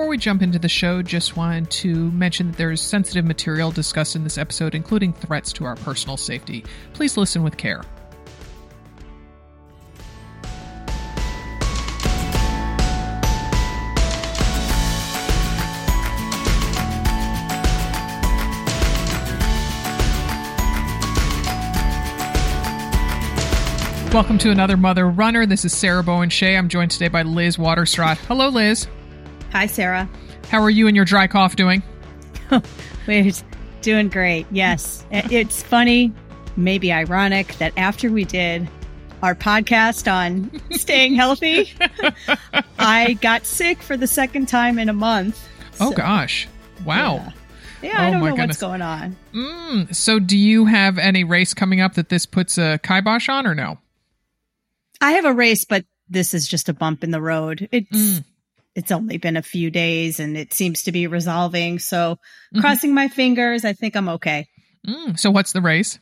before we jump into the show, just wanted to mention that there's sensitive material discussed in this episode, including threats to our personal safety. Please listen with care. Welcome to another Mother Runner. This is Sarah Bowen Shea. I'm joined today by Liz Waterstraat. Hello, Liz. Hi, Sarah. How are you and your dry cough doing? We're doing great. Yes. It's funny, maybe ironic, that after we did our podcast on staying healthy, I got sick for the second time in a month. Oh, gosh. Wow. Yeah. Yeah, I Oh, don't know goodness. what's going on. Mm, so, do you have any race coming up that this puts a kibosh on or no? I have a race, but this is just a bump in the road. It's Mm. It's only been a few days and it seems to be resolving. So Mhm. crossing my fingers, I think I'm okay. Mm, so, what's the race?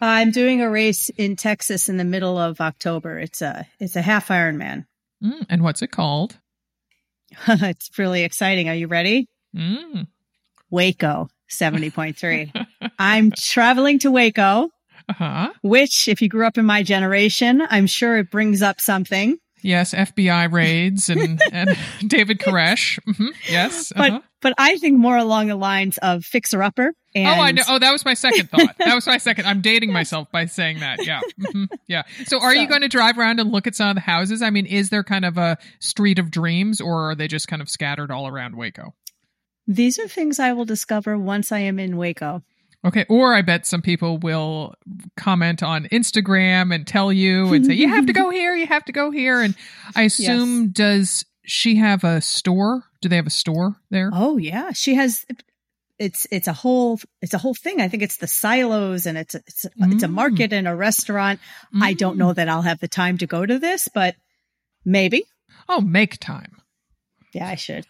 I'm doing a race in Texas in the middle of October. It's a it's a half Ironman. Mm, and what's it called? it's really exciting. Are you ready? Mm. Waco 70.3. I'm traveling to Waco, Uh-huh. which if you grew up in my generation, I'm sure it brings up something. Yes, FBI raids and, and David Koresh. hmm Yes. But uh-huh. but I think more along the lines of fixer upper. And Oh, I know. Oh, that was my second thought. That was my second. I'm dating myself by saying that. Yeah. hmm Yeah. So, are you going to drive around and look at some of the houses? I mean, is there kind of a street of dreams or are they just kind of scattered all around Waco? these are things I will discover once I am in Waco. Okay. Or I bet some people will comment on Instagram and tell you and say, you have to go here, you have to go here. And I assume, does she have a store? Do they have a store there? Oh yeah, she has. It's it's a whole it's a whole thing. I think it's the silos and it's a, it's a, it's a Mm. market and a restaurant. I don't Mm. know that I'll have the time to go to this, but maybe. Oh, make time. Yeah, I should.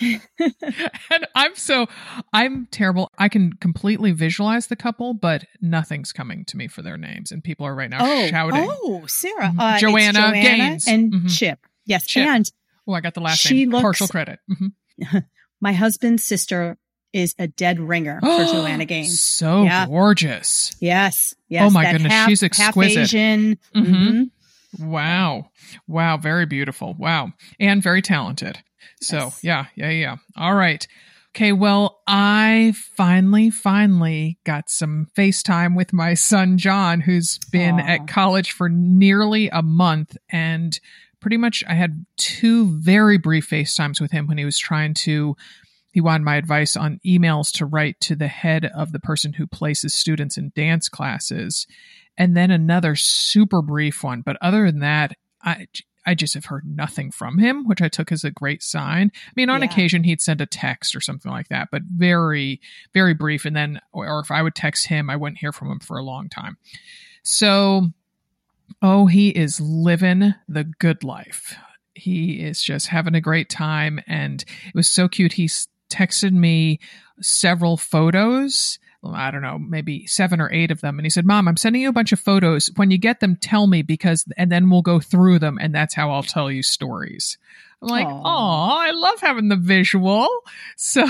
and I'm so I'm terrible. I can completely visualize the couple, but nothing's coming to me for their names, and people are right now oh, shouting. oh, Sarah, Mhm. uh, Joanna Joanna Gaines. and Mhm. Chip. Yes, Chip. and Oh, I got the last She name. looks- Partial credit. Mhm. my husband's sister is a dead ringer for Joanna Gaines. So Yeah. gorgeous. Yes, yes. Oh my goodness, half- she's exquisite. Asian. Mhm. Mhm. Wow. Wow. Very beautiful. Wow. And very talented. So, Yes. yeah, yeah, yeah. All right. Okay. Well, I finally, finally got some FaceTime with my son, John, who's been Aw. at college for nearly a month. And pretty much I had two very brief FaceTimes with him when he was trying to. He wanted my advice on emails to write to the head of the person who places students in dance classes and then another super brief one. But other than that, I I just have heard nothing from him, which I took as a great sign. I mean, on Yeah. occasion he'd send a text or something like that, but very very brief. And then, or if I would text him, I wouldn't hear from him for a long time. So, oh, he is living the good life. He is just having a great time, and it was so cute. He texted me several photos. I don't know, maybe seven or eight of them. And he said, Mom, I'm sending you a bunch of photos. When you get them, tell me because, and then we'll go through them. And that's how I'll tell you stories. I'm like, oh, I love having the visual. So,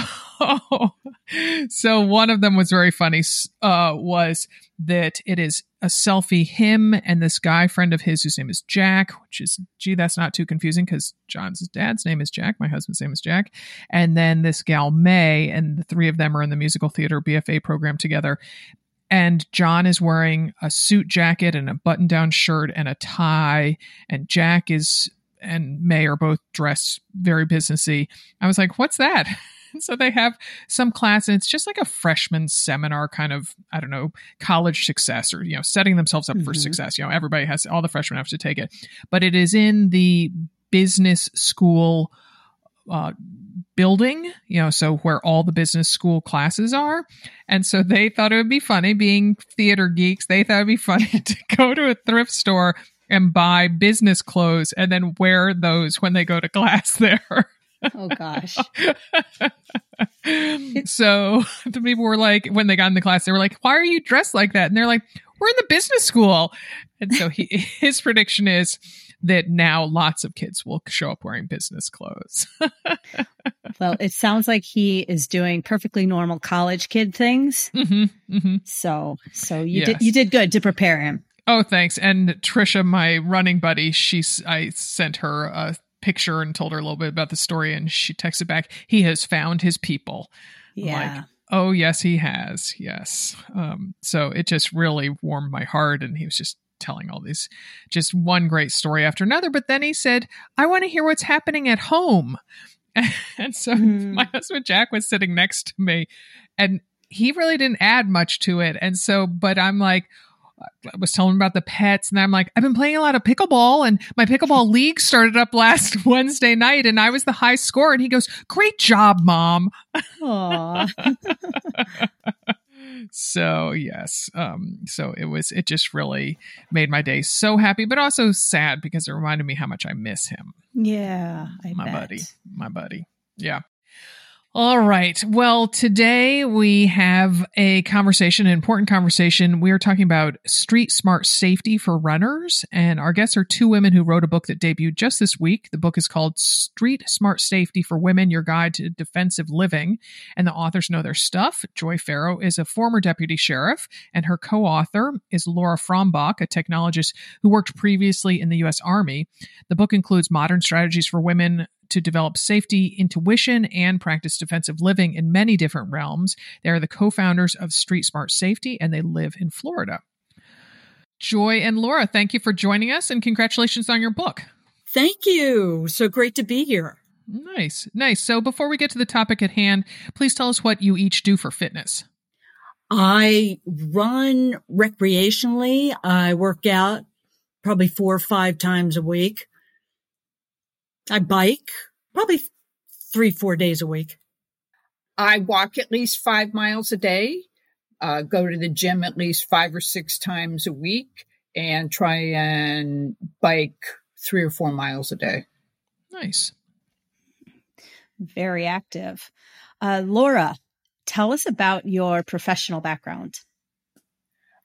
so one of them was very funny, uh, was that it is a selfie, him and this guy friend of his whose name is Jack, which is, gee, that's not too confusing because John's dad's name is Jack. My husband's name is Jack. And then this gal, May, and the three of them are in the musical theater BFA program together. And John is wearing a suit jacket and a button down shirt and a tie. And Jack is and May are both dressed very businessy. I was like, what's that? so they have some class and it's just like a freshman seminar kind of, I don't know, college success or, you know, setting themselves up for Mhm. success. You know, everybody has, all the freshmen have to take it. But it is in the business school uh, building, you know, so where all the business school classes are. And so they thought it would be funny, being theater geeks, they thought it'd be funny to go to a thrift store and buy business clothes and then wear those when they go to class there. Oh gosh. so the people were like, when they got in the class, they were like, "Why are you dressed like that?" And they're like, "We're in the business school." And so he, his prediction is that now lots of kids will show up wearing business clothes. well, it sounds like he is doing perfectly normal college kid things. Mm-hmm, mm-hmm. So, so you yes. did you did good to prepare him. Oh, thanks. And Trisha, my running buddy, she's I sent her a picture and told her a little bit about the story, and she texted back, "He has found his people." Yeah. Like, oh yes, he has. Yes. Um, so it just really warmed my heart, and he was just telling all these just one great story after another. But then he said, "I want to hear what's happening at home." and so mm. my husband Jack was sitting next to me, and he really didn't add much to it. And so, but I'm like, I was telling him about the pets, and I'm like, I've been playing a lot of pickleball, and my pickleball league started up last Wednesday night, and I was the high score. And he goes, "Great job, mom." so yes, um, so it was. It just really made my day so happy, but also sad because it reminded me how much I miss him. Yeah, I my bet. buddy, my buddy. Yeah. All right. Well, today we have a conversation, an important conversation. We are talking about street smart safety for runners. And our guests are two women who wrote a book that debuted just this week. The book is called Street Smart Safety for Women Your Guide to Defensive Living. And the authors know their stuff. Joy Farrow is a former deputy sheriff, and her co author is Laura Frombach, a technologist who worked previously in the U.S. Army. The book includes modern strategies for women to develop safety intuition and practice defensive living in many different realms. They are the co founders of Street Smart Safety and they live in Florida. Joy and Laura, thank you for joining us and congratulations on your book. Thank you. So great to be here. Nice, nice. So before we get to the topic at hand, please tell us what you each do for fitness. I run recreationally. I work out probably four or five times a week. I bike probably three, four days a week. I walk at least five miles a day, uh, go to the gym at least five or six times a week, and try and bike three or four miles a day. Nice. Very active. Uh, Laura, tell us about your professional background.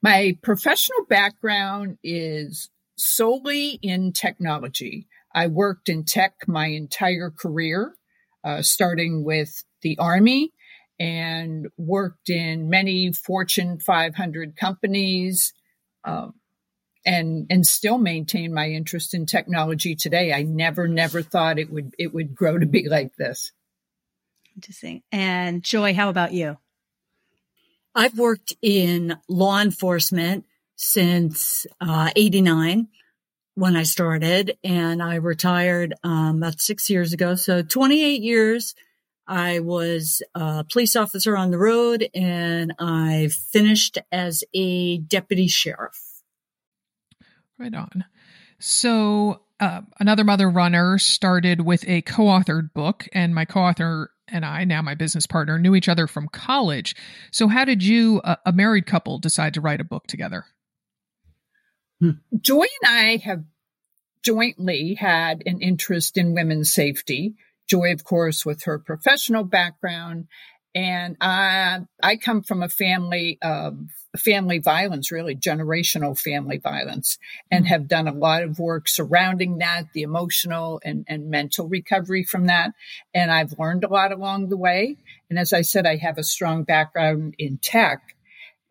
My professional background is solely in technology. I worked in tech my entire career, uh, starting with the Army and worked in many Fortune 500 companies. Um, and and still maintain my interest in technology today. I never never thought it would it would grow to be like this. Interesting. And Joy, how about you? I've worked in law enforcement since uh, 89 when I started and I retired um, about six years ago. So 28 years. I was a police officer on the road and I finished as a deputy sheriff. Right on. So, uh, another mother runner started with a co authored book, and my co author and I, now my business partner, knew each other from college. So, how did you, a married couple, decide to write a book together? Hmm. Joy and I have jointly had an interest in women's safety. Joy, of course, with her professional background. And I, I come from a family of family violence, really generational family violence, and hmm. have done a lot of work surrounding that, the emotional and, and mental recovery from that. And I've learned a lot along the way. And as I said, I have a strong background in tech.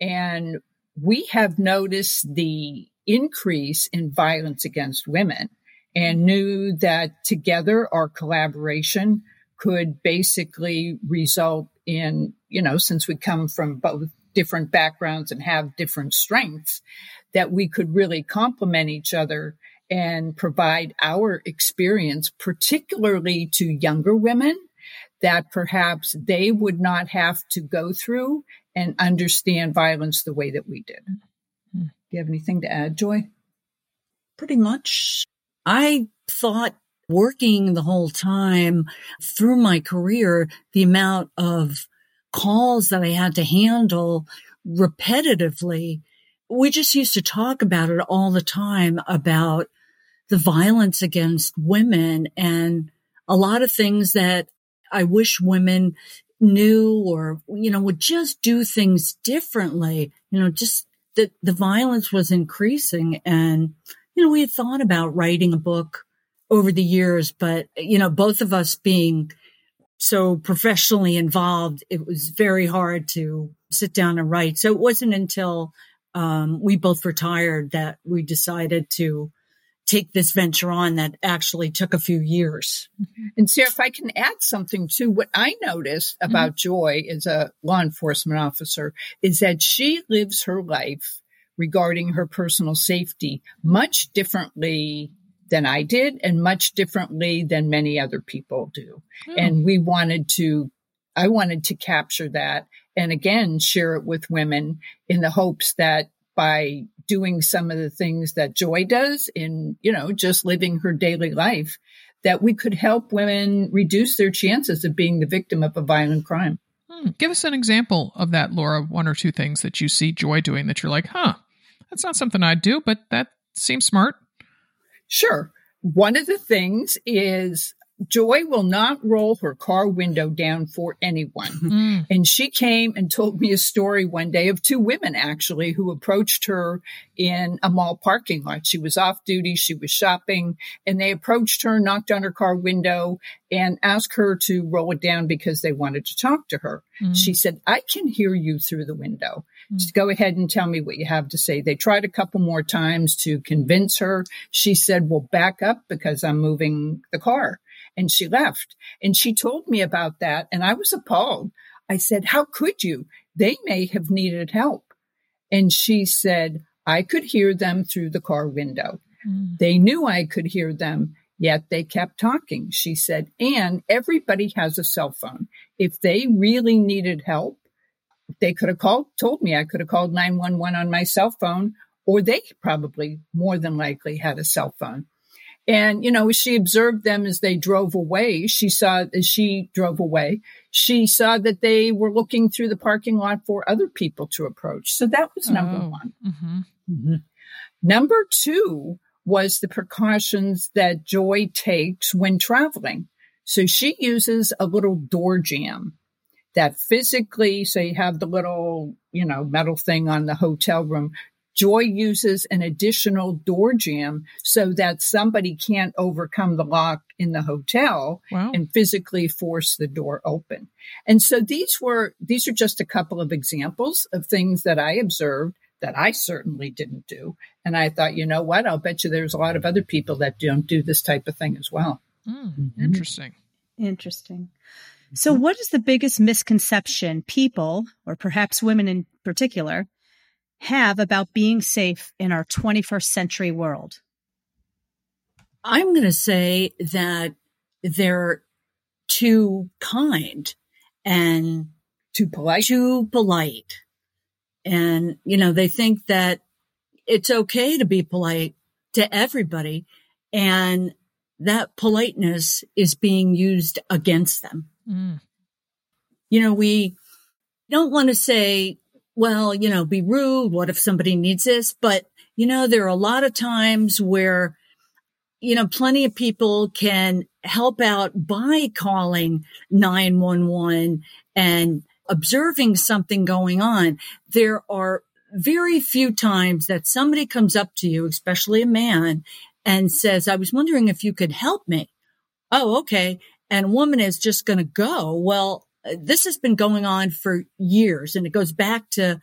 And we have noticed the increase in violence against women and knew that together our collaboration could basically result in, you know, since we come from both different backgrounds and have different strengths, that we could really complement each other and provide our experience, particularly to younger women, that perhaps they would not have to go through and understand violence the way that we did. You have anything to add, Joy? Pretty much. I thought working the whole time through my career, the amount of calls that I had to handle repetitively, we just used to talk about it all the time about the violence against women and a lot of things that I wish women knew or, you know, would just do things differently. You know, just that the violence was increasing and you know, we had thought about writing a book over the years, but, you know, both of us being so professionally involved, it was very hard to sit down and write. So it wasn't until um, we both retired that we decided to take this venture on that actually took a few years. Mm-hmm. And Sarah, if I can add something to what I noticed mm-hmm. about mm-hmm. Joy as a law enforcement officer is that she lives her life regarding her personal safety much differently than I did and much differently than many other people do. Oh. And we wanted to, I wanted to capture that and again share it with women in the hopes that by doing some of the things that Joy does in, you know, just living her daily life, that we could help women reduce their chances of being the victim of a violent crime. Hmm. Give us an example of that, Laura. One or two things that you see Joy doing that you're like, huh, that's not something I'd do, but that seems smart. Sure. One of the things is Joy will not roll her car window down for anyone. Mm. And she came and told me a story one day of two women actually who approached her in a mall parking lot. She was off duty. She was shopping and they approached her, knocked on her car window and asked her to roll it down because they wanted to talk to her. Mm. She said, I can hear you through the window. Mm. Just go ahead and tell me what you have to say. They tried a couple more times to convince her. She said, well, back up because I'm moving the car and she left. And she told me about that and I was appalled. I said, how could you? They may have needed help. And she said, I could hear them through the car window. Mm. They knew I could hear them, yet they kept talking. She said, and everybody has a cell phone. If they really needed help, they could have called, told me I could have called 911 on my cell phone, or they probably more than likely had a cell phone. And, you know, she observed them as they drove away. She saw, as she drove away, she saw that they were looking through the parking lot for other people to approach. So that was number oh, one. Mm-hmm. Mm-hmm. Number two was the precautions that Joy takes when traveling. So she uses a little door jamb that physically, so you have the little, you know, metal thing on the hotel room. Joy uses an additional door jamb so that somebody can't overcome the lock in the hotel wow. and physically force the door open. And so these were, these are just a couple of examples of things that I observed that I certainly didn't do. And I thought, you know what? I'll bet you there's a lot of other people that don't do this type of thing as well. Mm, mm-hmm. Interesting. Interesting. So, what is the biggest misconception people, or perhaps women in particular, have about being safe in our 21st century world? I'm going to say that they're too kind and too polite. Too polite. And, you know, they think that it's okay to be polite to everybody. And that politeness is being used against them. Mm. You know, we don't want to say well, you know, be rude. What if somebody needs this? But, you know, there are a lot of times where, you know, plenty of people can help out by calling 911 and observing something going on. There are very few times that somebody comes up to you, especially a man, and says, I was wondering if you could help me. Oh, okay. And a woman is just going to go. Well, this has been going on for years and it goes back to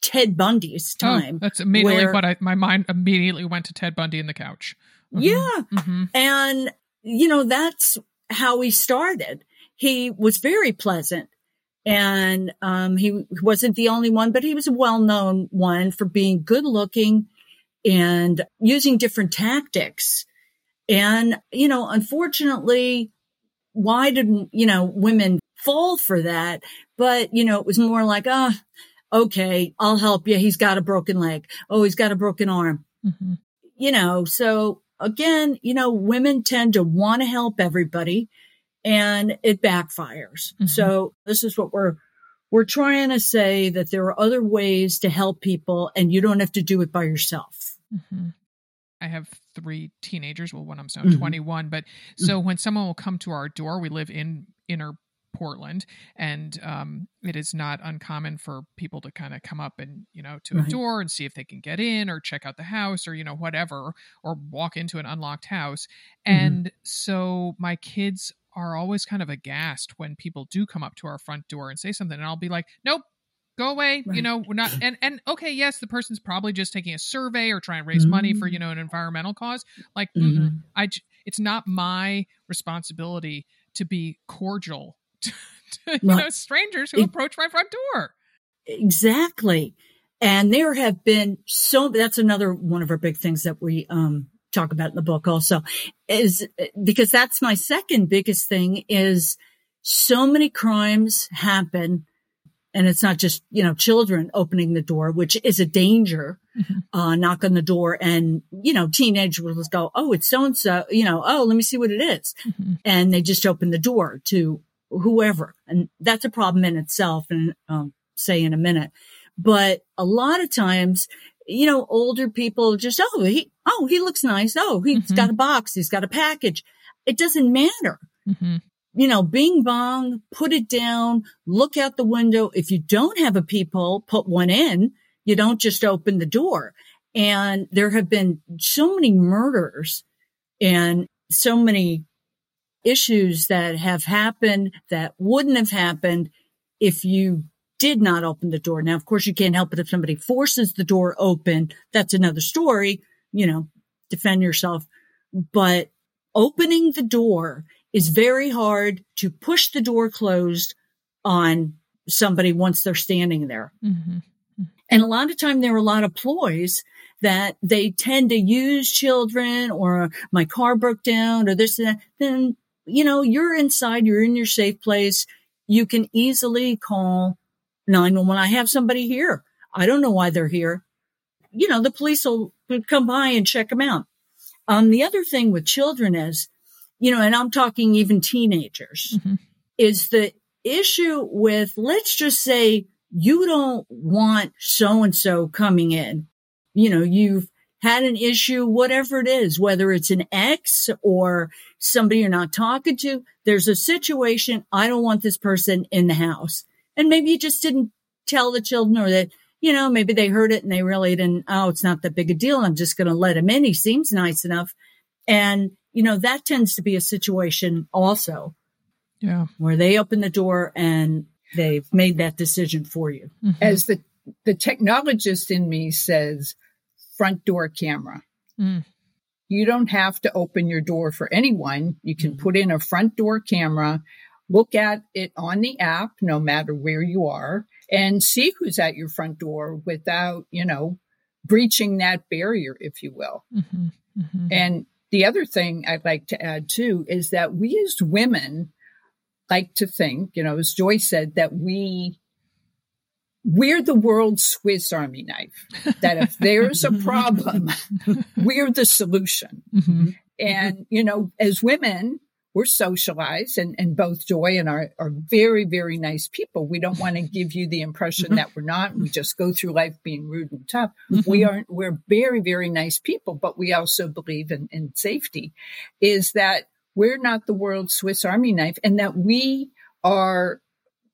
Ted Bundy's oh, time. Oh, that's immediately where, what I, my mind immediately went to Ted Bundy in the couch. Mm-hmm. Yeah. Mm-hmm. And, you know, that's how he started. He was very pleasant and, um, he wasn't the only one, but he was a well-known one for being good looking and using different tactics. And, you know, unfortunately, why didn't, you know, women fall for that. But, you know, it was more like, ah, oh, okay, I'll help you. He's got a broken leg. Oh, he's got a broken arm. Mm-hmm. You know, so again, you know, women tend to want to help everybody and it backfires. Mm-hmm. So this is what we're, we're trying to say that there are other ways to help people and you don't have to do it by yourself. Mm-hmm. I have three teenagers. Well, one of them's now mm-hmm. 21, but so mm-hmm. when someone will come to our door, we live in inner Portland, and um, it is not uncommon for people to kind of come up and you know to Right. a door and see if they can get in or check out the house or you know whatever or walk into an unlocked house. Mhm. And so my kids are always kind of aghast when people do come up to our front door and say something, and I'll be like, "Nope." Go away, you know. We're not, and and okay, yes, the person's probably just taking a survey or trying to raise money for Mm. you know an environmental cause. Like, mm-mm. Mhm. I, it's not my responsibility to be cordial to, to, you know strangers who It- approach my front door. Exactly. And there have been so, that's another one of our big things that we, um, talk about in the book also is because that's my second biggest thing is so many crimes happen and it's not just, you know, children opening the door, which is a danger, Mhm. uh, knock on the door and, you know, teenagers will just go, Oh, it's so and so, you know, Oh, let me see what it is. Mhm. And they just open the door to whoever. And that's a problem in itself. And, um, say in a minute. But a lot of times, you know, older people just, oh, he, oh, he looks nice. Oh, he's Mhm. got a box. He's got a package. It doesn't matter. Mhm. You know, bing bong, put it down, look out the window. If you don't have a peephole, put one in. You don't just open the door. And there have been so many murders and so many issues that have happened that wouldn't have happened if you did not open the door. Now, of course, you can't help it if somebody forces the door open. That's another story, you know, defend yourself. But opening the door is very hard to push the door closed on somebody once they're standing there. Mhm. And a lot of time there are a lot of ploys that they tend to use children or my car broke down or this and that. Then, you know, you're inside, you're in your safe place. You can easily call 911. I have somebody here. I don't know why they're here. You know, the police will come by and check them out. Um, the other thing with children is, you know, and I'm talking even teenagers Mhm. is the issue with, let's just say you don't want so and so coming in. You know, you've had an issue, whatever it is, whether it's an ex or somebody you're not talking to. There's a situation. I don't want this person in the house. And maybe you just didn't tell the children or that, you know, maybe they heard it and they really didn't. Oh, it's not that big a deal. I'm just going to let him in. He seems nice enough. And, you know, that tends to be a situation also Yeah. where they open the door and they've made that decision for you. Mhm. As the, the technologist in me says, front door camera. Mm. You don't have to open your door for anyone. You can Mhm. put in a front door camera, look at it on the app, no matter where you are, and see who's at your front door without, you know, breaching that barrier, if you will. Mhm. Mhm. And the other thing I'd like to add too is that we as women like to think, you know, as Joy said, that we we're the world's Swiss Army knife. That if there's a problem, we're the solution. Mhm. And, you know, as women, we're socialized and, and both Joy and I are very, very nice people. We don't want to give you the impression that we're not. We just go through life being rude and tough. We aren't, we're very, very nice people, but we also believe in, in safety is that we're not the world's Swiss Army knife and that we are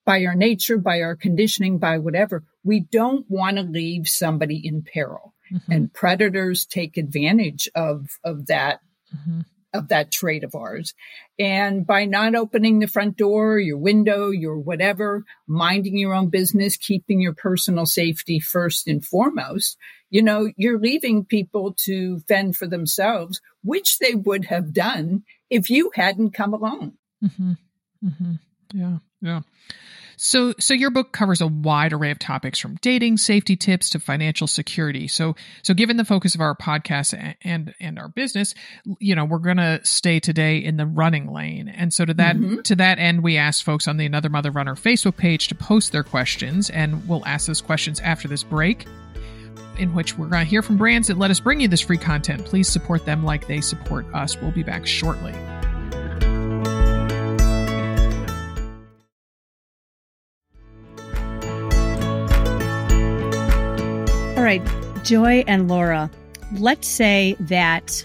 by our nature, by our conditioning, by whatever, we don't want to leave somebody in peril Mhm. and predators take advantage of, of that Mhm. of that trait of ours. And by not opening the front door, your window, your whatever, minding your own business, keeping your personal safety first and foremost, you know, you're leaving people to fend for themselves, which they would have done if you hadn't come along. Mhm. Mhm. Yeah. Yeah. So, so your book covers a wide array of topics from dating, safety tips to financial security. So, so given the focus of our podcast a- and and our business, you know, we're going to stay today in the running lane. And so to that Mhm. to that end, we asked folks on the Another Mother Runner Facebook page to post their questions, and we'll ask those questions after this break. In which we're going to hear from brands that let us bring you this free content. Please support them like they support us. We'll be back shortly. Right, Joy and Laura, let's say that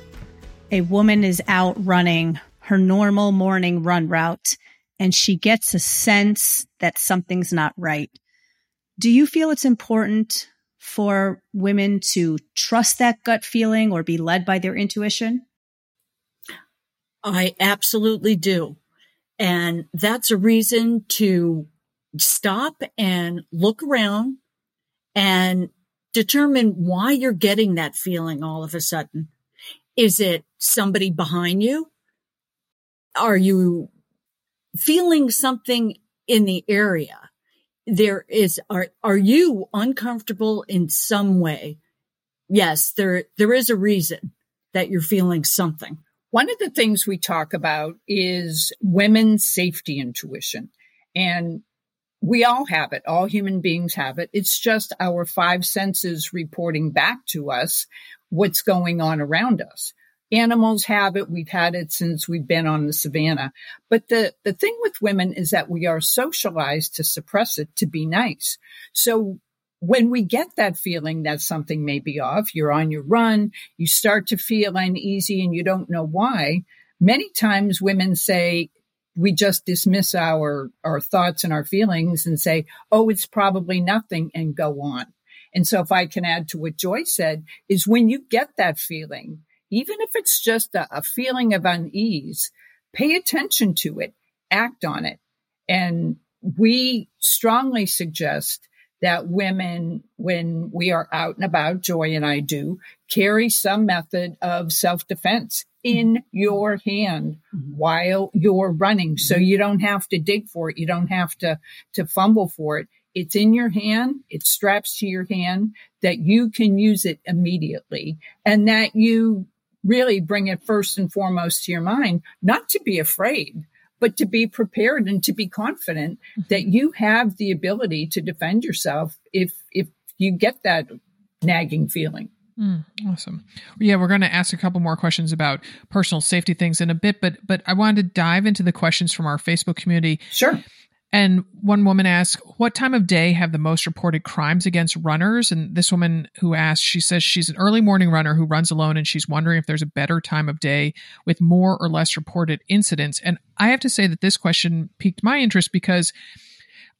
a woman is out running her normal morning run route and she gets a sense that something's not right. Do you feel it's important for women to trust that gut feeling or be led by their intuition? I absolutely do. And that's a reason to stop and look around and determine why you're getting that feeling all of a sudden. Is it somebody behind you? Are you feeling something in the area? There is, are, are you uncomfortable in some way? Yes, there, there is a reason that you're feeling something. One of the things we talk about is women's safety intuition. And we all have it. All human beings have it. It's just our five senses reporting back to us what's going on around us. Animals have it. We've had it since we've been on the savannah. But the, the thing with women is that we are socialized to suppress it to be nice. So when we get that feeling that something may be off, you're on your run, you start to feel uneasy and you don't know why. Many times women say, we just dismiss our, our thoughts and our feelings and say, oh, it's probably nothing and go on. And so if I can add to what Joy said is when you get that feeling, even if it's just a, a feeling of unease, pay attention to it, act on it. And we strongly suggest that women, when we are out and about, Joy and I do, carry some method of self defense in mm-hmm. your hand mm-hmm. while you're running. So mm-hmm. you don't have to dig for it. You don't have to, to fumble for it. It's in your hand. It straps to your hand that you can use it immediately and that you really bring it first and foremost to your mind, not to be afraid, but to be prepared and to be confident that you have the ability to defend yourself if, if you get that nagging feeling. Mm, awesome. Yeah, we're going to ask a couple more questions about personal safety things in a bit, but but I wanted to dive into the questions from our Facebook community. Sure. And one woman asked, What time of day have the most reported crimes against runners? And this woman who asked, she says she's an early morning runner who runs alone and she's wondering if there's a better time of day with more or less reported incidents. And I have to say that this question piqued my interest because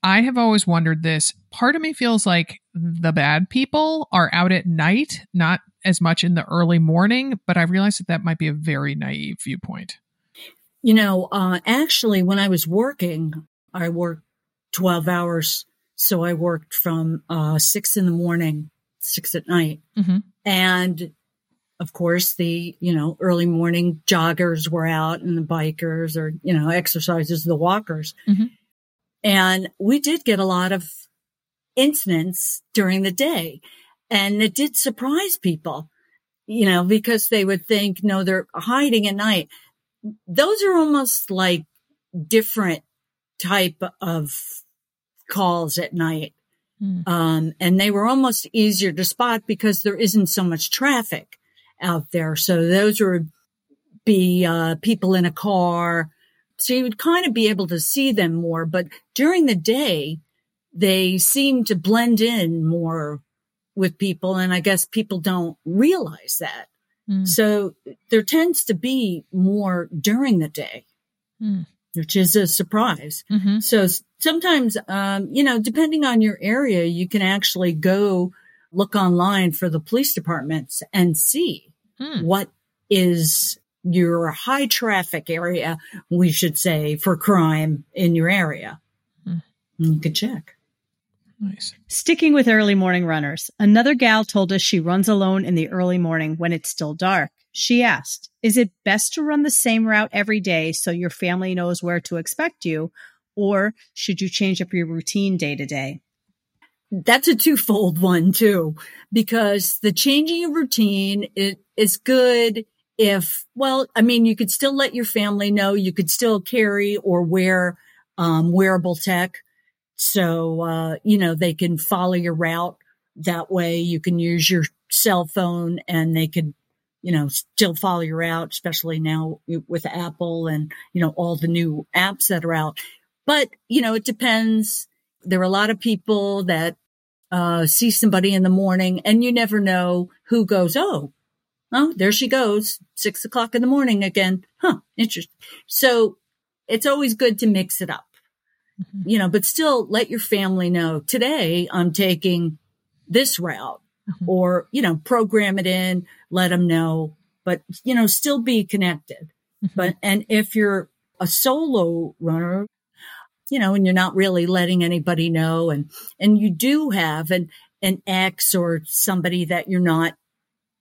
I have always wondered this. Part of me feels like the bad people are out at night, not as much in the early morning, but I realize that that might be a very naive viewpoint. You know, uh, actually, when I was working, I worked 12 hours. So I worked from uh, six in the morning, six at night. Mm-hmm. And of course, the, you know, early morning joggers were out and the bikers or, you know, exercises, the walkers. Mm-hmm. And we did get a lot of incidents during the day. And it did surprise people, you know, because they would think, no, they're hiding at night. Those are almost like different type of calls at night. Mm. Um, and they were almost easier to spot because there isn't so much traffic out there. So those would be, uh, people in a car, so you would kind of be able to see them more, but during the day, they seem to blend in more with people. And I guess people don't realize that. Mm. So there tends to be more during the day, mm. which is a surprise. Mm-hmm. So sometimes, um, you know, depending on your area, you can actually go look online for the police departments and see mm. what is your high traffic area, we should say, for crime in your area. Mm. You could check. Nice. Sticking with early morning runners, another gal told us she runs alone in the early morning when it's still dark. She asked, Is it best to run the same route every day so your family knows where to expect you? Or should you change up your routine day to day? That's a twofold one too, because the changing of routine it is good if, well, I mean, you could still let your family know, you could still carry or wear, um, wearable tech. So, uh, you know, they can follow your route that way. You can use your cell phone and they could, you know, still follow your route, especially now with Apple and, you know, all the new apps that are out. But, you know, it depends. There are a lot of people that, uh, see somebody in the morning and you never know who goes, Oh, Oh, there she goes. Six o'clock in the morning again. Huh. Interesting. So it's always good to mix it up, Mhm. you know, but still let your family know today I'm taking this route Mhm. or, you know, program it in, let them know, but, you know, still be connected. Mhm. But, and if you're a solo runner, you know, and you're not really letting anybody know and, and you do have an, an ex or somebody that you're not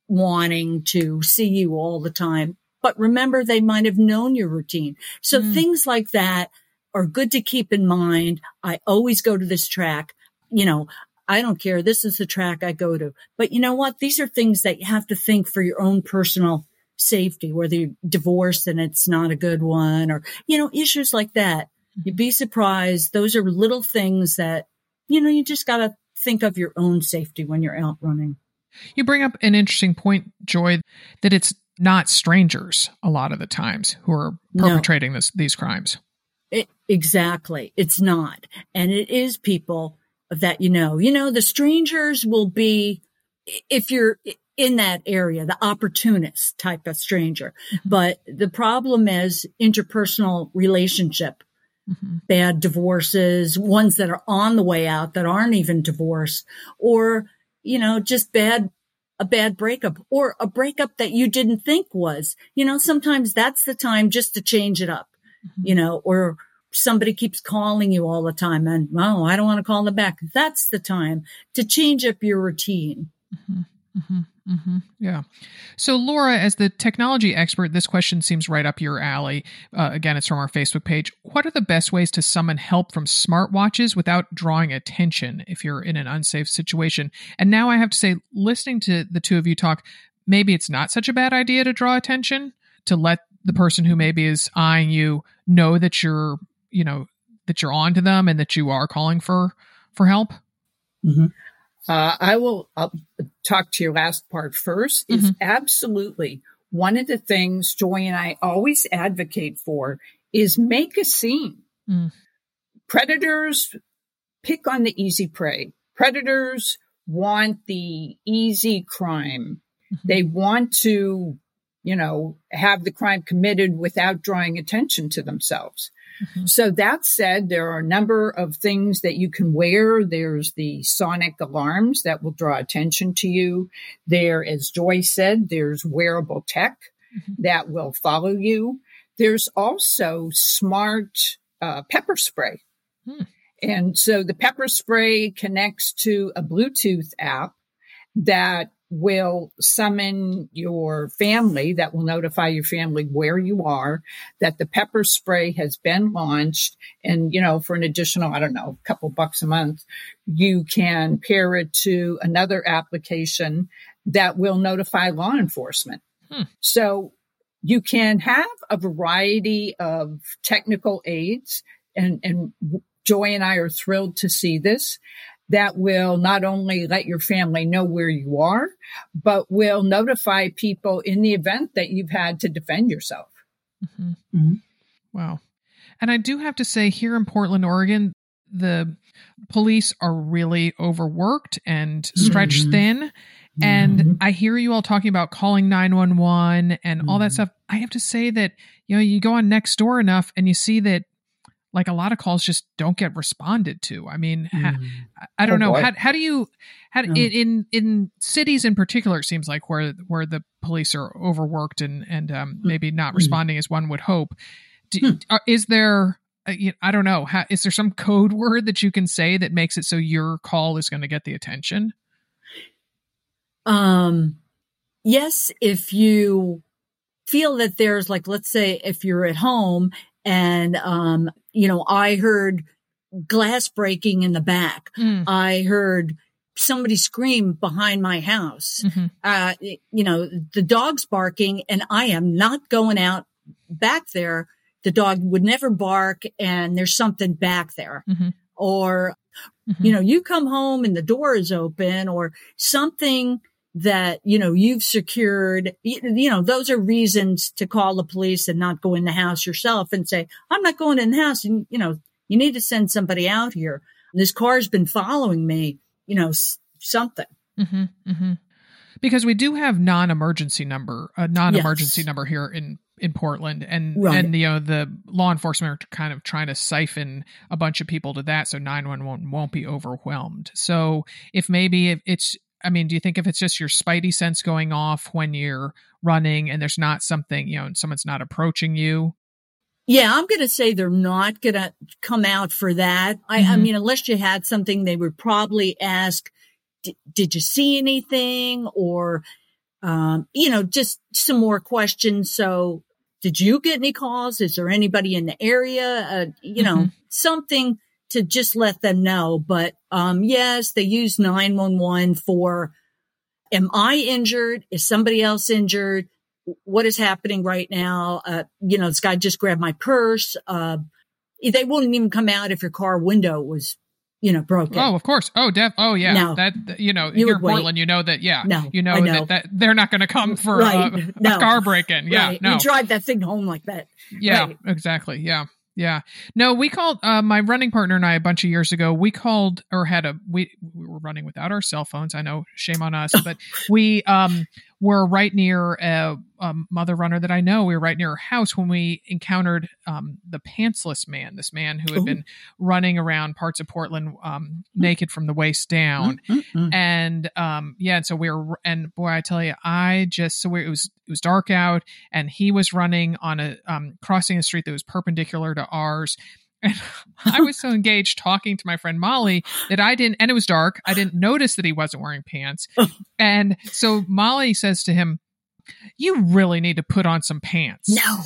wanting to see you all the time. But remember, they might have known your routine. So Mm. things like that are good to keep in mind. I always go to this track. You know, I don't care. This is the track I go to. But you know what? These are things that you have to think for your own personal safety, whether you're divorced and it's not a good one or, you know, issues like that. You'd be surprised. Those are little things that, you know, you just got to think of your own safety when you're out running. You bring up an interesting point, Joy, that it's not strangers a lot of the times who are No. perpetrating this, these crimes. It, exactly. It's not. And it is people that you know. You know, the strangers will be, if you're in that area, the opportunist type of stranger. But the problem is interpersonal relationship, Mhm. bad divorces, ones that are on the way out that aren't even divorced, or, you know, just bad, a bad breakup or a breakup that you didn't think was, you know, sometimes that's the time just to change it up you know, or somebody keeps calling you all the time and, oh, I don't want to call them back. That's the time to change up your routine. hmm hmm Yeah. So, Laura, as the technology expert, this question seems right up your alley. Uh, again, it's from our Facebook page. What are the best ways to summon help from smartwatches without drawing attention if you're in an unsafe situation? And now I have to say, listening to the two of you talk, maybe it's not such a bad idea to draw attention to let the person who maybe is eyeing you know that you're, you know, that you're on to them and that you are calling for for help. Uh, I will talk to your last part 1st Is absolutely one of the things Joy and I always advocate for is make a scene. Mm. Predators pick on the easy prey. Predators want the easy crime. Mhm. They want to, you know, have the crime committed without drawing attention to themselves. Mhm. So that said, there are a number of things that you can wear. There's the sonic alarms that will draw attention to you. There, as Joy said, there's wearable tech Mhm. that will follow you. There's also smart uh, pepper spray. Hmm. And so the pepper spray connects to a Bluetooth app that will summon your family, that will notify your family where you are, that the pepper spray has been launched. And, you know, for an additional, I don't know, a couple bucks a month, you can pair it to another application that will notify law enforcement. Hmm. So you can have a variety of technical aids and, and Joy and I are thrilled to see this that will not only let your family know where you are, but will notify people in the event that you've had to defend yourself. Mhm. Mhm. Wow. And I do have to say, here in Portland, Oregon, the police are really overworked and stretched Mhm. thin. And Mhm. I hear you all talking about calling 911 and all that Mhm. stuff. I have to say that, you know, you go on Nextdoor enough and you see that like a lot of calls just don't get responded to. I mean, ha- Mhm. I- I don't Oh, know. How, how do you, how do, Oh. in, in, in cities in particular, it seems like where, where the police are overworked and, and, um, maybe not Mm. responding as one would hope. Do, Hmm. are, is there, uh, you- I don't know, how, is there some code word that you can say that makes it so your call is going to get the attention? Um, yes, if you feel that there's like, let's say if you're at home and, um, you know, I heard glass breaking in the back. Mm, I heard somebody scream behind my house. mhm, Uh, you know, the dog's barking and I am not going out back there. The dog would never bark and there's something back there. Mhm. Or, mhm. you know, you come home and the door is open or something that, you know, you've secured, you, you know, those are reasons to call the police and not go in the house yourself and say, I'm not going in the house. And, you know, you need to send somebody out here. This car's been following me, you know, something. hmm hmm Because we do have non-emergency number, a non-emergency Yes. number here in in Portland and Right. and you know the law enforcement are kind of trying to siphon a bunch of people to that so 911 won't be overwhelmed. So if maybe if it's I mean, do you think if it's just your spidey sense going off when you're running and there's not something, you know, and someone's not approaching you? Yeah, I'm going to say they're not going to come out for that. I, I Mhm. mean, unless you had something, they would probably ask, did you see anything? Or, um, you know, just some more questions. So did you get any calls? Is there anybody in the area? Uh, you know, Mhm. something to just let them know. But, um, yes, they use 911 for, am I injured? Is somebody else injured? What is happening right now? Uh, you know, this guy just grabbed my purse. Uh, they wouldn't even come out if your car window was, you know, broken. Oh, of course. Oh, def. Oh, yeah. No. That you know, You you're would wait. You know that. Yeah. No, You know, know. that that they're not going to come for Right. a, No. a car break in. Yeah. Right. No. You drive that thing home like that. Yeah, Right. exactly. Yeah. Yeah. No, we called uh, my running partner and I a bunch of years ago. We called or had a we we were running without our cell phones. I know, shame on us, but we um were right near a, a mother runner that I know. We were right near her house when we encountered um the pantsless man. This man who had Ooh. been running around parts of Portland um naked from the waist down Mm-mm. and um yeah and so we were and boy i tell you i just so we, it was it was dark out and he was running on a um crossing a street that was perpendicular to ours and i was so engaged talking to my friend molly that i didn't and it was dark. I didn't notice that he wasn't wearing pants. And so molly says to him you really need to put on some pants. No.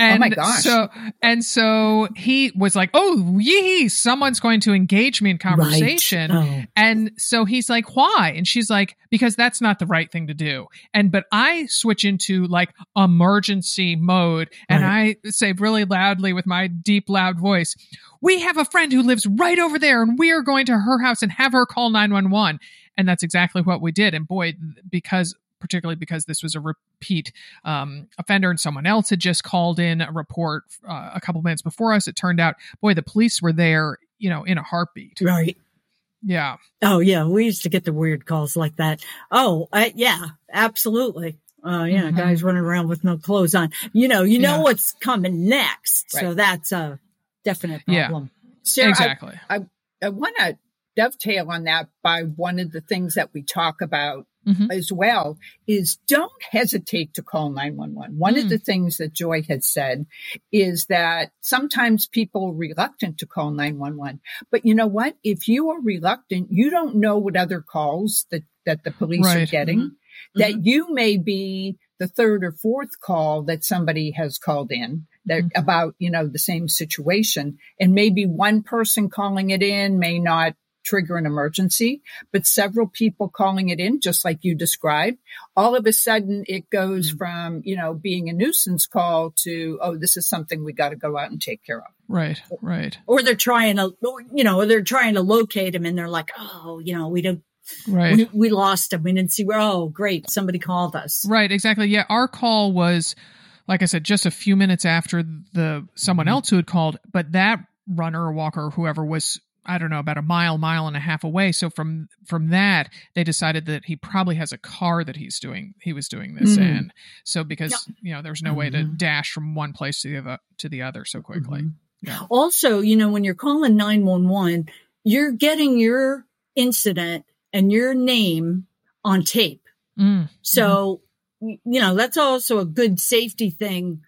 Oh and my gosh. So and so he was like, "Oh, yee, someone's going to engage me in conversation." Right. Oh. And so he's like, "Why?" And she's like, "Because that's not the right thing to do." And but I switch into like emergency mode and I say really loudly with my deep loud voice, "We have a friend who lives right over there and we are going to her house and have her call 911." And that's exactly what we did. And boy, because particularly because this was a repeat um, offender and someone else had just called in a report uh, a couple minutes before us, it turned out, boy, the police were there, you know, in a heartbeat. Right. Yeah. Oh yeah, we used to get the weird calls like that. Oh, I, yeah, absolutely. Uh, yeah, Mhm. guys running around with no clothes on. You know, you know Yeah. what's coming next, so that's a definite Yeah. problem. Sarah, I- exactly. I want to dovetail on that by one of the things that we talk about Mhm. as well is don't hesitate to call 911. One Mm. of the things that Joy had said is that sometimes people are reluctant to call 911. But you know what? If you are reluctant, you don't know what other calls that, that the police are Right. getting, Mhm. that you may be the third or fourth call that somebody has called in that Mm-hmm. about, you know, the same situation. And maybe one person calling it in may not trigger an emergency, but several people calling it in, just like you described, all of a sudden it goes Mm-hmm. from, you know, being a nuisance call to, oh, this is something we got to go out and take care of. Right. Right. Or they're trying to, you know, they're trying to locate him, and they're like, oh, you know, we don't, Right. we, we lost him. We didn't see where. Oh, great, somebody called us. Right, exactly. Yeah, our call was like I said just a few minutes after the someone Mm-hmm. else who had called, but that runner or walker or whoever was I don't know about a mile, mile and a half away. So from from that, they decided that he probably has a car that he's doing he was doing this Mm. in. So because you know there's no way to Mhm. dash from one place to the other to the other so quickly. Mhm. Yeah. Also, you know, when you're calling 911, you're getting your incident and your name on tape. Mm. So, y- you know, that's also a good safety thing,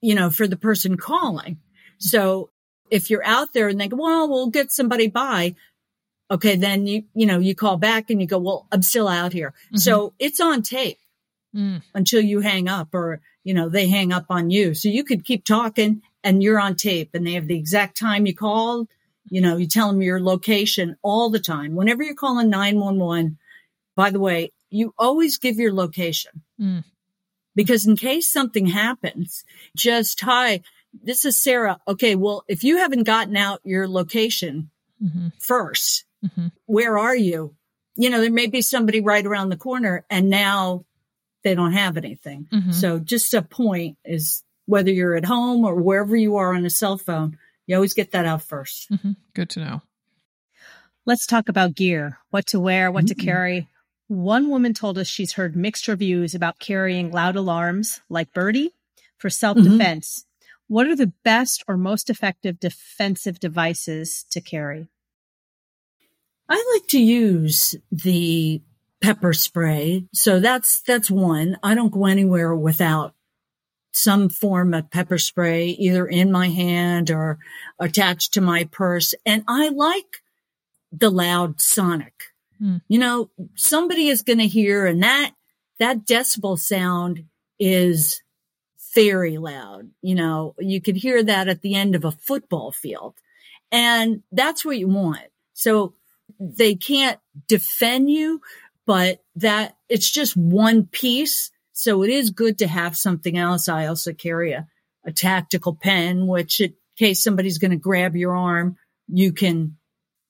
you know, for the person calling. So if you're out there and they go, well, we'll get somebody by. Okay. Then you, you know, you call back and you go, well, I'm still out here. Mhm. So it's on tape Mm. until you hang up or, you know, they hang up on you. So you could keep talking and you're on tape and they have the exact time you called. You know, you tell them your location all the time. Whenever you're calling 911, by the way, you always give your location Mm. because in case something happens, just hi, this is Sarah. Okay. Well, if you haven't gotten out your location hmm 1st hmm where are you? You know, there may be somebody right around the corner and now they don't have anything. hmm So just a point is whether you're at home or wherever you are on a cell phone, you always get that out first. hmm Good to know. Let's talk about gear, what to wear, what to Mm. carry. One woman told us she's heard mixed reviews about carrying loud alarms like Birdie for self defense, mm-hmm. What are the best or most effective defensive devices to carry? I like to use the pepper spray. So that's, that's one. I don't go anywhere without some form of pepper spray, either in my hand or attached to my purse. And I like the loud sonic. Hmm. You know, somebody is going to hear and that, that decibel sound is very loud. You know, you could hear that at the end of a football field and that's what you want. So they can't defend you, but that it's just one piece. So it is good to have something else. I also carry a, a tactical pen, which in case somebody's going to grab your arm, you can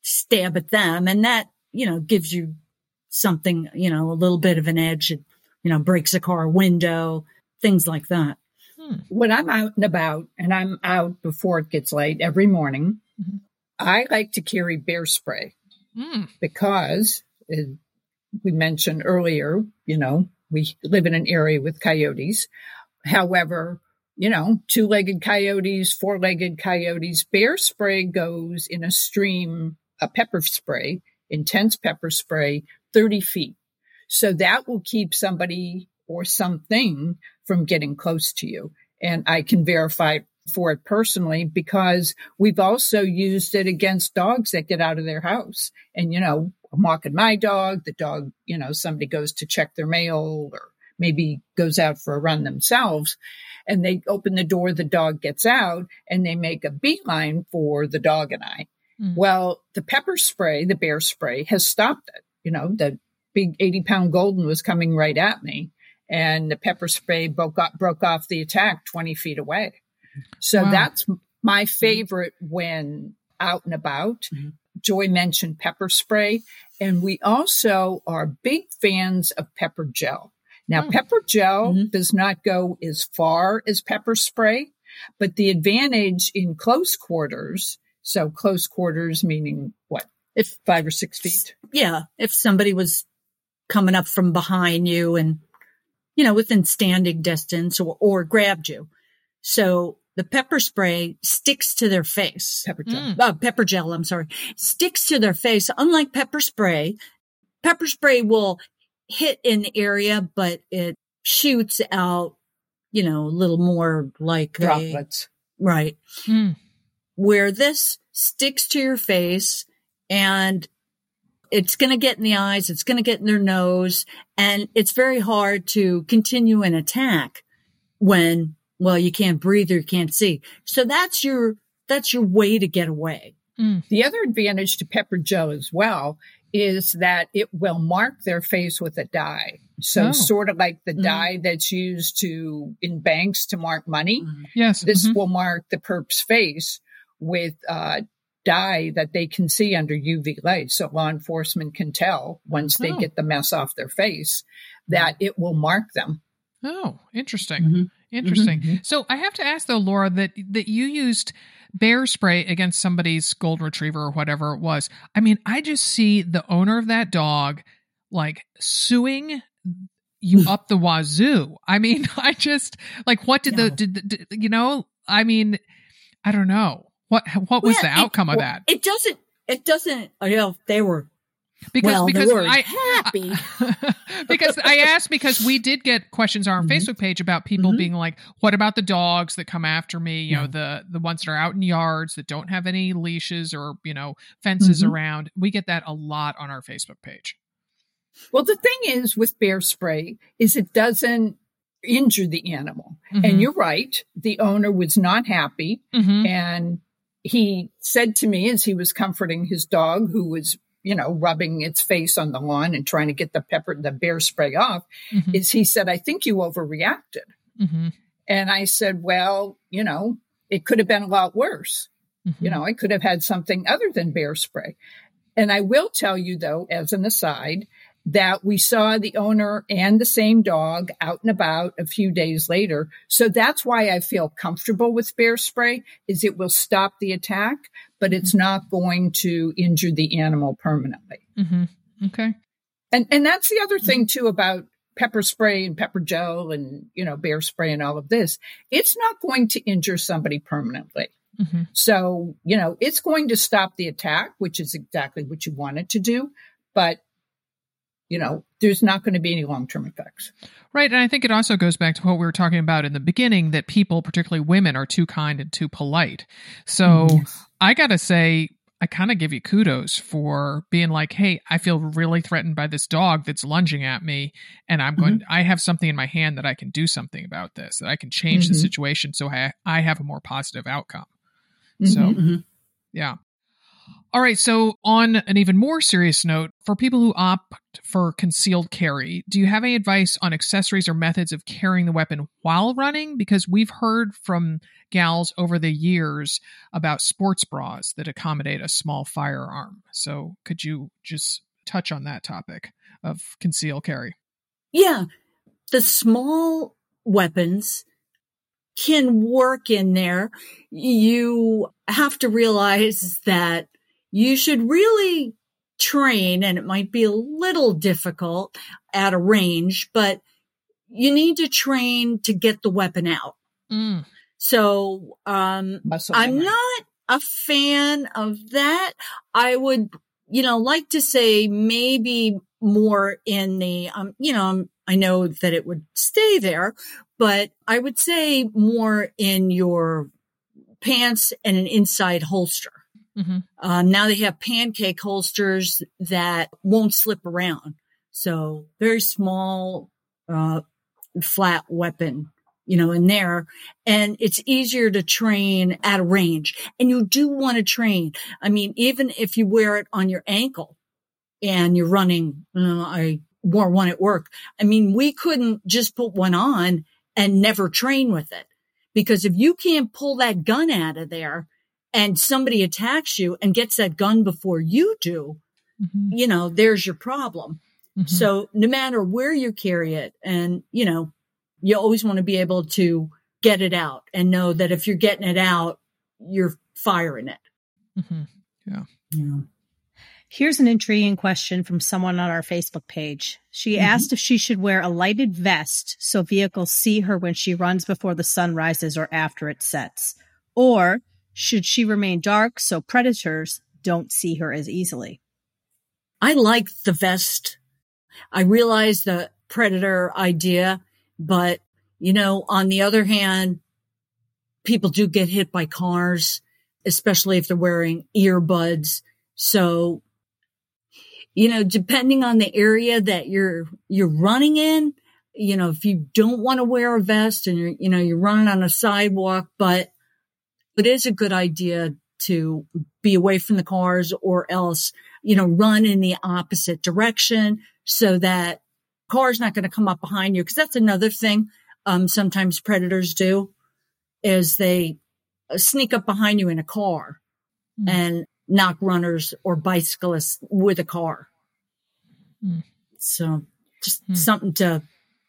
stab at them. And that, you know, gives you something, you know, a little bit of an edge. It, you know, breaks a car window, things like that. Hmm. When I'm out and about and I'm out before it gets late every morning, mm-hmm. I like to carry bear spray mm. because it, we mentioned earlier, you know, we live in an area with coyotes. However, you know, two legged coyotes, four legged coyotes, bear spray goes in a stream, a pepper spray, intense pepper spray, 30 feet. So that will keep somebody or something from getting close to you. And I can verify for it personally because we've also used it against dogs that get out of their house. And, you know, I'm walking my dog, the dog, you know, somebody goes to check their mail or maybe goes out for a run themselves and they open the door, the dog gets out and they make a beeline for the dog and I. Mm. Well, the pepper spray, the bear spray has stopped it. You know, the big 80 pound golden was coming right at me and the pepper spray broke off, broke off the attack 20 feet away. So wow. that's my favorite when out and about. Mm-hmm. Joy mentioned pepper spray, and we also are big fans of pepper gel. Now, oh. pepper gel mm-hmm. does not go as far as pepper spray, but the advantage in close quarters, so close quarters meaning what? If five or six feet? Yeah. If somebody was coming up from behind you and, you know, within standing distance or, or grabbed you. So the pepper spray sticks to their face. Pepper gel. Mm. Uh, pepper gel, I'm sorry. Sticks to their face. Unlike pepper spray, pepper spray will hit an area, but it shoots out, you know, a little more like droplets. A, right. Mm. Where this sticks to your face and it's going to get in the eyes. It's going to get in their nose and it's very hard to continue an attack when well, you can't breathe or you can't see. So that's your, that's your way to get away. Mm. The other advantage to pepper gel as well is that it will mark their face with a dye. So oh. sort of like the mm dye that's used to in banks to mark money. mm Yes. This mm-hmm. will mark the perp's face with uh, dye that they can see under UV light. So law enforcement can tell once they oh. get the mess off their face that it will mark them. Oh, interesting. Mm-hmm. Interesting. Mm-hmm. So I have to ask though, Laura, that that you used bear spray against somebody's golden retriever or whatever it was. I mean, I just see the owner of that dog like suing you up the wazoo. I mean, I just like what did the did, did, you know? I mean, I don't know what what was well, the outcome it, of that. It doesn't. It doesn't. You know, they were because well, because I happy because I asked because we did get questions on our mm-hmm. Facebook page about people mm-hmm. being like, "What about the dogs that come after me? You yeah. know, the the ones that are out in yards that don't have any leashes or you know fences mm-hmm. around." We get that a lot on our Facebook page. Well, the thing is with bear spray is it doesn't injure the animal, and mm-hmm. you're right. The owner was not happy, mm-hmm. and he said to me as he was comforting his dog, who was you know, rubbing its face on the lawn and trying to get the pepper, the bear spray off, mm-hmm. is he said, I think you overreacted. Mm-hmm. And I said, well, you know, it could have been a lot worse. Mm-hmm. You know, I could have had something other than bear spray. And I will tell you though, as an aside, that we saw the owner and the same dog out and about a few days later. So that's why I feel comfortable with bear spray is it will stop the attack, but it's mm-hmm. not going to injure the animal permanently. Mm-hmm. Okay. And, and that's the other thing too about pepper spray and pepper gel and, you know, bear spray and all of this, it's not going to injure somebody permanently. Mm-hmm. So, you know, it's going to stop the attack, which is exactly what you want it to do. But, you know, there's not going to be any long term effects. Right. And I think it also goes back to what we were talking about in the beginning that people, particularly women, are too kind and too polite. So yes. I got to say, I kind of give you kudos for being like, hey, I feel really threatened by this dog that's lunging at me, and I'm going. Mm-hmm. I have something in my hand that I can do something about this. That I can change mm-hmm. the situation so I I have a more positive outcome. Mm-hmm. So, mm-hmm. yeah. All right. So, on an even more serious note, for people who opt for concealed carry, do you have any advice on accessories or methods of carrying the weapon while running? Because we've heard from gals over the years about sports bras that accommodate a small firearm. So, could you just touch on that topic of concealed carry? Yeah. The small weapons can work in there. You have to realize that you should really train and it might be a little difficult at a range, but you need to train to get the weapon out. Mm. So, um, I'm not a fan of that. I would, you know, like to say maybe more in the, um, you know, I know that it would stay there, but I would say more in your pants and an inside holster. Mm-hmm. Um, now they have pancake holsters that won't slip around. So very small, uh, flat weapon, you know, in there. And it's easier to train at a range. And you do want to train. I mean, even if you wear it on your ankle and you're running, uh, I wore one at work. I mean, we couldn't just put one on and never train with it because if you can't pull that gun out of there, and somebody attacks you and gets that gun before you do, mm-hmm. you know, there's your problem. Mm-hmm. So no matter where you carry it and, you know, you always want to be able to get it out and know that if you're getting it out, you're firing it. Mm-hmm. Yeah. Yeah. Here's an intriguing question from someone on our Facebook page. She mm-hmm. asked if she should wear a lighted vest so vehicles see her when she runs before the sun rises or after it sets, or should she remain dark so predators don't see her as easily? I like the vest. I realize the predator idea, but you know, on the other hand, people do get hit by cars, especially if they're wearing earbuds. So, you know, depending on the area that you're, you're running in, you know, if you don't want to wear a vest and you're, you know, you're running on a sidewalk, but it is a good idea to be away from the cars or else, you know, run in the opposite direction so that car's not going to come up behind you. Cause that's another thing. Um, sometimes predators do is they sneak up behind you in a car mm. and knock runners or bicyclists with a car. Mm. So just mm. something to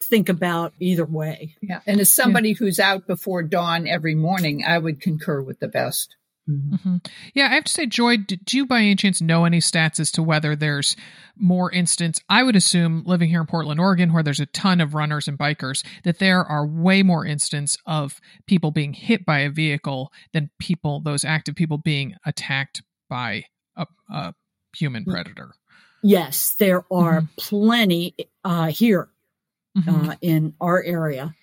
think about either way. Yeah. And as somebody yeah. who's out before dawn every morning, I would concur with the best. Mm-hmm. mm-hmm. Yeah, I have to say, Joy, did you by any chance know any stats as to whether there's more instance? I would assume living here in Portland, Oregon, where there's a ton of runners and bikers, that there are way more instances of people being hit by a vehicle than people, those active people being attacked by a, a human mm. predator. Yes, there are mm-hmm. plenty uh, here mm-hmm. uh, in our area.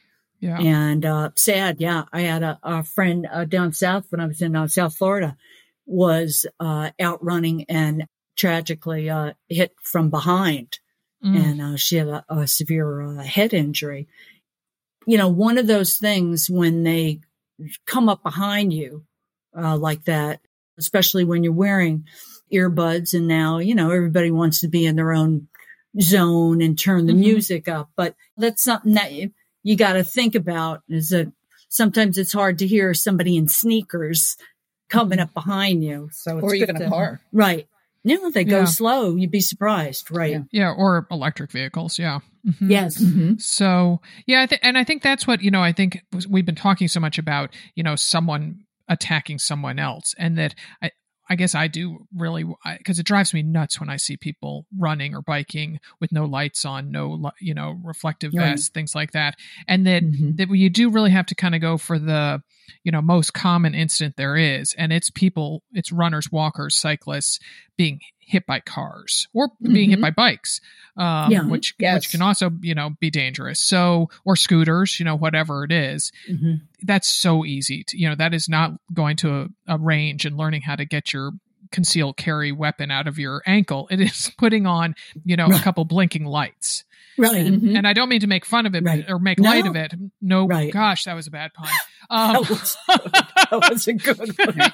Yeah. And uh, sad, yeah. I had a, a friend uh, down south when I was in uh, South Florida was uh, out running and tragically uh, hit from behind, mm. and uh, she had a, a severe head injury. You know, one of those things when they come up behind you like that, especially when you're wearing earbuds, and now you know everybody wants to be in their own zone and turn the mm-hmm. music up. But that's something that you, you got to think about is that sometimes it's hard to hear somebody in sneakers coming up behind you. So or even to, a car. Right. No, they go yeah. slow. You'd be surprised. Right. Yeah. yeah or electric vehicles. Yeah. Mm-hmm. Yes. Mm-hmm. So, yeah. I th- and I think that's what, you know, I think we've been talking so much about, you know, someone attacking someone else and that I, I guess I do really because it drives me nuts when I see people running or biking with no lights on, no you know reflective vests, things like that, and that Mhm. that you do really have to kind of go for the you know most common incident there is, and it's people, it's runners, walkers, cyclists being hit by cars or being hit Mhm. by bikes, um, Yeah. which Yes. which can also you know be dangerous. So or scooters, you know whatever it is Mhm. that's so easy to, you know that is not going to a, a range and learning how to get your concealed carry weapon out of your ankle it is putting on you know a couple blinking lights Right. and, Mhm. and i don't mean to make fun of it Right. or make No. light of it no Right. gosh that was a bad pun um, That was. That was a good one.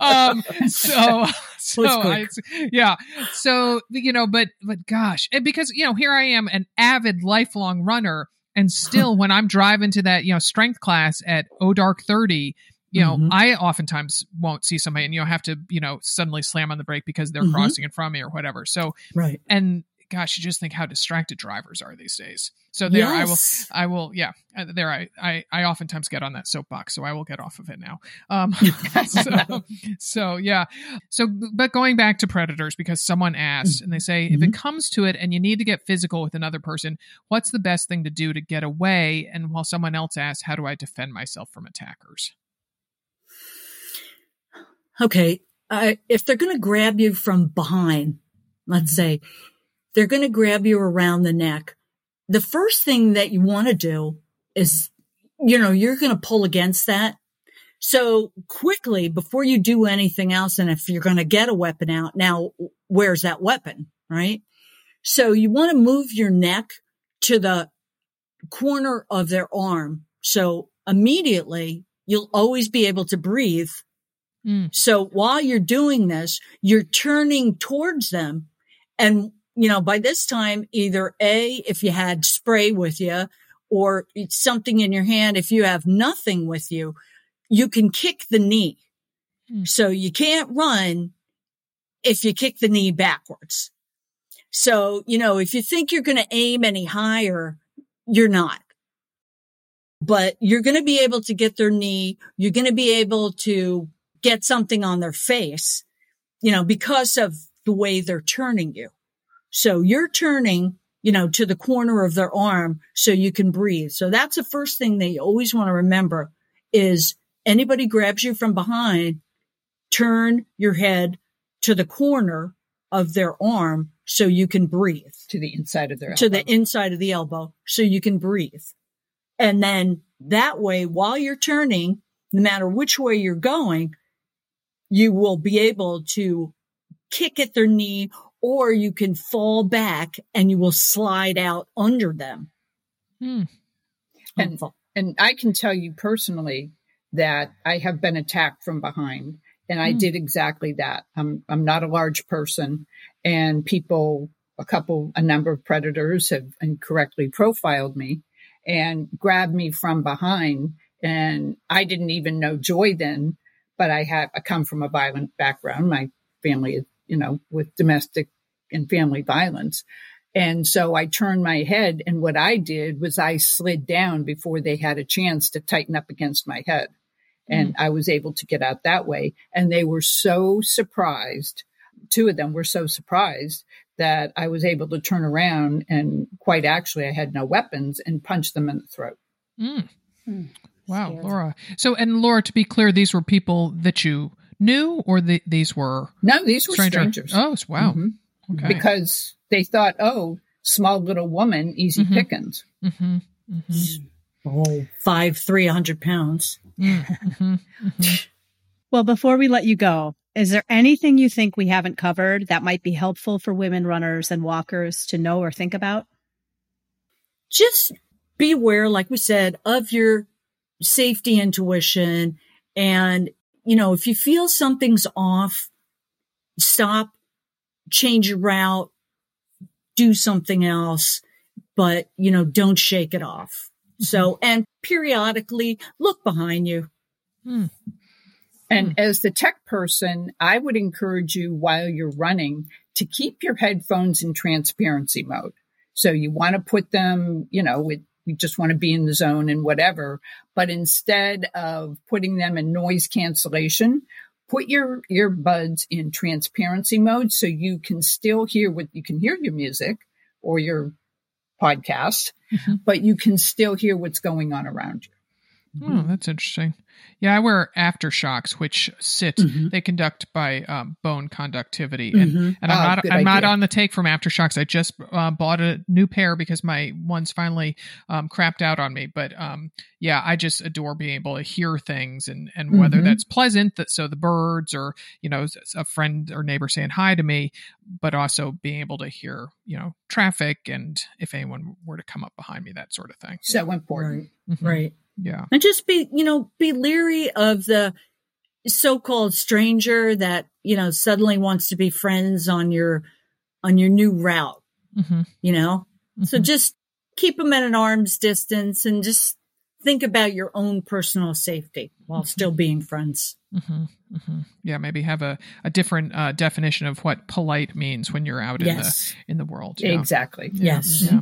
um so so I, yeah so you know but but gosh and because you know here i am an avid lifelong runner and still when i'm driving to that you know strength class at o dark 30 you know Mhm. i oftentimes won't see somebody and you know have to you know suddenly slam on the brake because they're Mhm. crossing in front of me or whatever so Right. and gosh you just think how distracted drivers are these days so there i will I will, yeah. uh, There, I, I, I oftentimes get on that soapbox, so I will get off of it now. Um, so, so yeah. So, but going back to predators, because someone asked, and they say, if it comes to it, and you need to get physical with another person, what's the best thing to do to get away? And while someone else asks, how do I defend myself from attackers? okay, uh, if they're going to grab you from behind, let's say they're going to grab you around the neck, the first thing that you want to do is, you know, you're going to pull against that. So quickly before you do anything else, and if you're going to get a weapon out, now where's that weapon? Right. So you want to move your neck to the corner of their arm. So immediately you'll always be able to breathe Mm. so while you're doing this, you're turning towards them. And, you know, by this time, either A, if you had spray with you or something in your hand, if you have nothing with you, you can kick the knee. Hmm. So you can't run if you kick the knee backwards. So, you know, if you think you're going to aim any higher, you're not. But you're going to be able to get their knee. You're going to be able to get something on their face, you know, because of the way they're turning you. So you're turning, you know, to the corner of their arm so you can breathe. So that's the first thing that you always want to remember is anybody grabs you from behind, turn your head to the corner of their arm so you can breathe to the inside of their to the inside of the elbow so you can breathe. And then that way, while you're turning, no matter which way you're going, you will be able to kick at their knee or you can fall back and you will slide out under them. Hmm. And- And I can tell you personally that I have been attacked from behind and I Hmm. did exactly that. I'm I'm not a large person and people a couple a number of predators have incorrectly profiled me and grabbed me from behind and I didn't even know Joy then, but I have I come from a violent background. My family is, you know, with domestic and family violence. And so I turned my head and what I did was I slid down before they had a chance to tighten up against my head. And I was able to get out that way. And they were so surprised. Two of them were so surprised that I was able to turn around and quite actually I had no weapons and punch them in the throat. Mm. Hmm. Wow, Scared. Laura. So, and Laura, to be clear, these were people that you knew, or the, these were No, these were stranger- strangers. Oh, wow. Mhm. Okay. Because they thought, oh, small little woman, easy Mhm. pickings. hmm hmm Oh, five, three hundred pounds. hmm Well, before we let you go, is there anything you think we haven't covered that might be helpful for women runners and walkers to know or think about? just be aware, like we said, of your safety intuition. And, you know, if you feel something's off, stop, change your route, do something else, but, you know, don't shake it off. So, and periodically look behind you. Hmm. And as the tech person, I would encourage you while you're running to keep your headphones in transparency mode. So you want to put them, you know, with, you just want to be in the zone and whatever. But instead of putting them in noise cancellation, put your earbuds in transparency mode so you can still hear what you can hear your music or your podcast, mm-hmm. but you can still hear what's going on around you. Oh, that's interesting. Yeah, I wear AfterShokz, which sit. Mm-hmm. They conduct by um, bone conductivity, and mm-hmm. and I'm oh, not I'm idea. not on the take from AfterShokz. I just uh, bought a new pair because my ones finally um, crapped out on me. But um, yeah, I just adore being able to hear things, and and mm-hmm. whether that's pleasant, that so the birds or you know a friend or neighbor saying hi to me, but also being able to hear you know traffic and if anyone were to come up behind me, that sort of thing. So important, right? Mm-hmm. right. Yeah. And just be, you know, be leery of the so-called stranger that, you know, suddenly wants to be friends on your, on your new route, mm-hmm. you know? Mm-hmm. So just keep them at an arm's distance and just think about your own personal safety while mm-hmm. still being friends. Mm-hmm. Mm-hmm. Yeah, maybe have a, a different uh, definition of what polite means when you're out yes. in the in the world. Yeah. Exactly. Yeah. Yes. Yeah.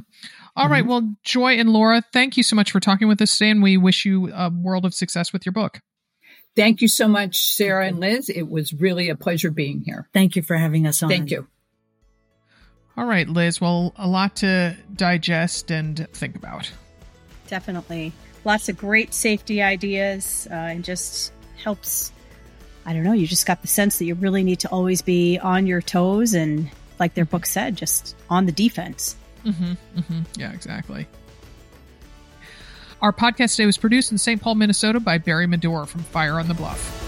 All right. Well, Joy and Laura, thank you so much for talking with us today, and we wish you a world of success with your book. Thank you so much, Sarah and Liz. It was really a pleasure being here. Thank you for having us on. Thank you. All right, Liz. Well, a lot to digest and think about. Definitely. Lots of great safety ideas uh, and just helps. I don't know, you just got the sense that you really need to always be on your toes and, like their book said, just on the defense. Mm-hmm, mm-hmm. Yeah, exactly. Our podcast today was produced in St. Paul, Minnesota by Barry Medore from Fire on the Bluff.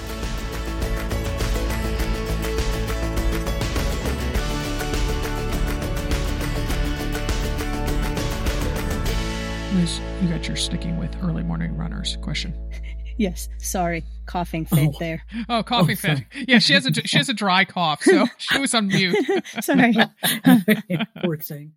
Liz, you got your sticking with early morning runners question. Yes, sorry, coughing oh. fit oh. there. Oh, coughing oh, fit. Yeah, she has a she has a dry cough, so she was on mute. sorry. Poor thing.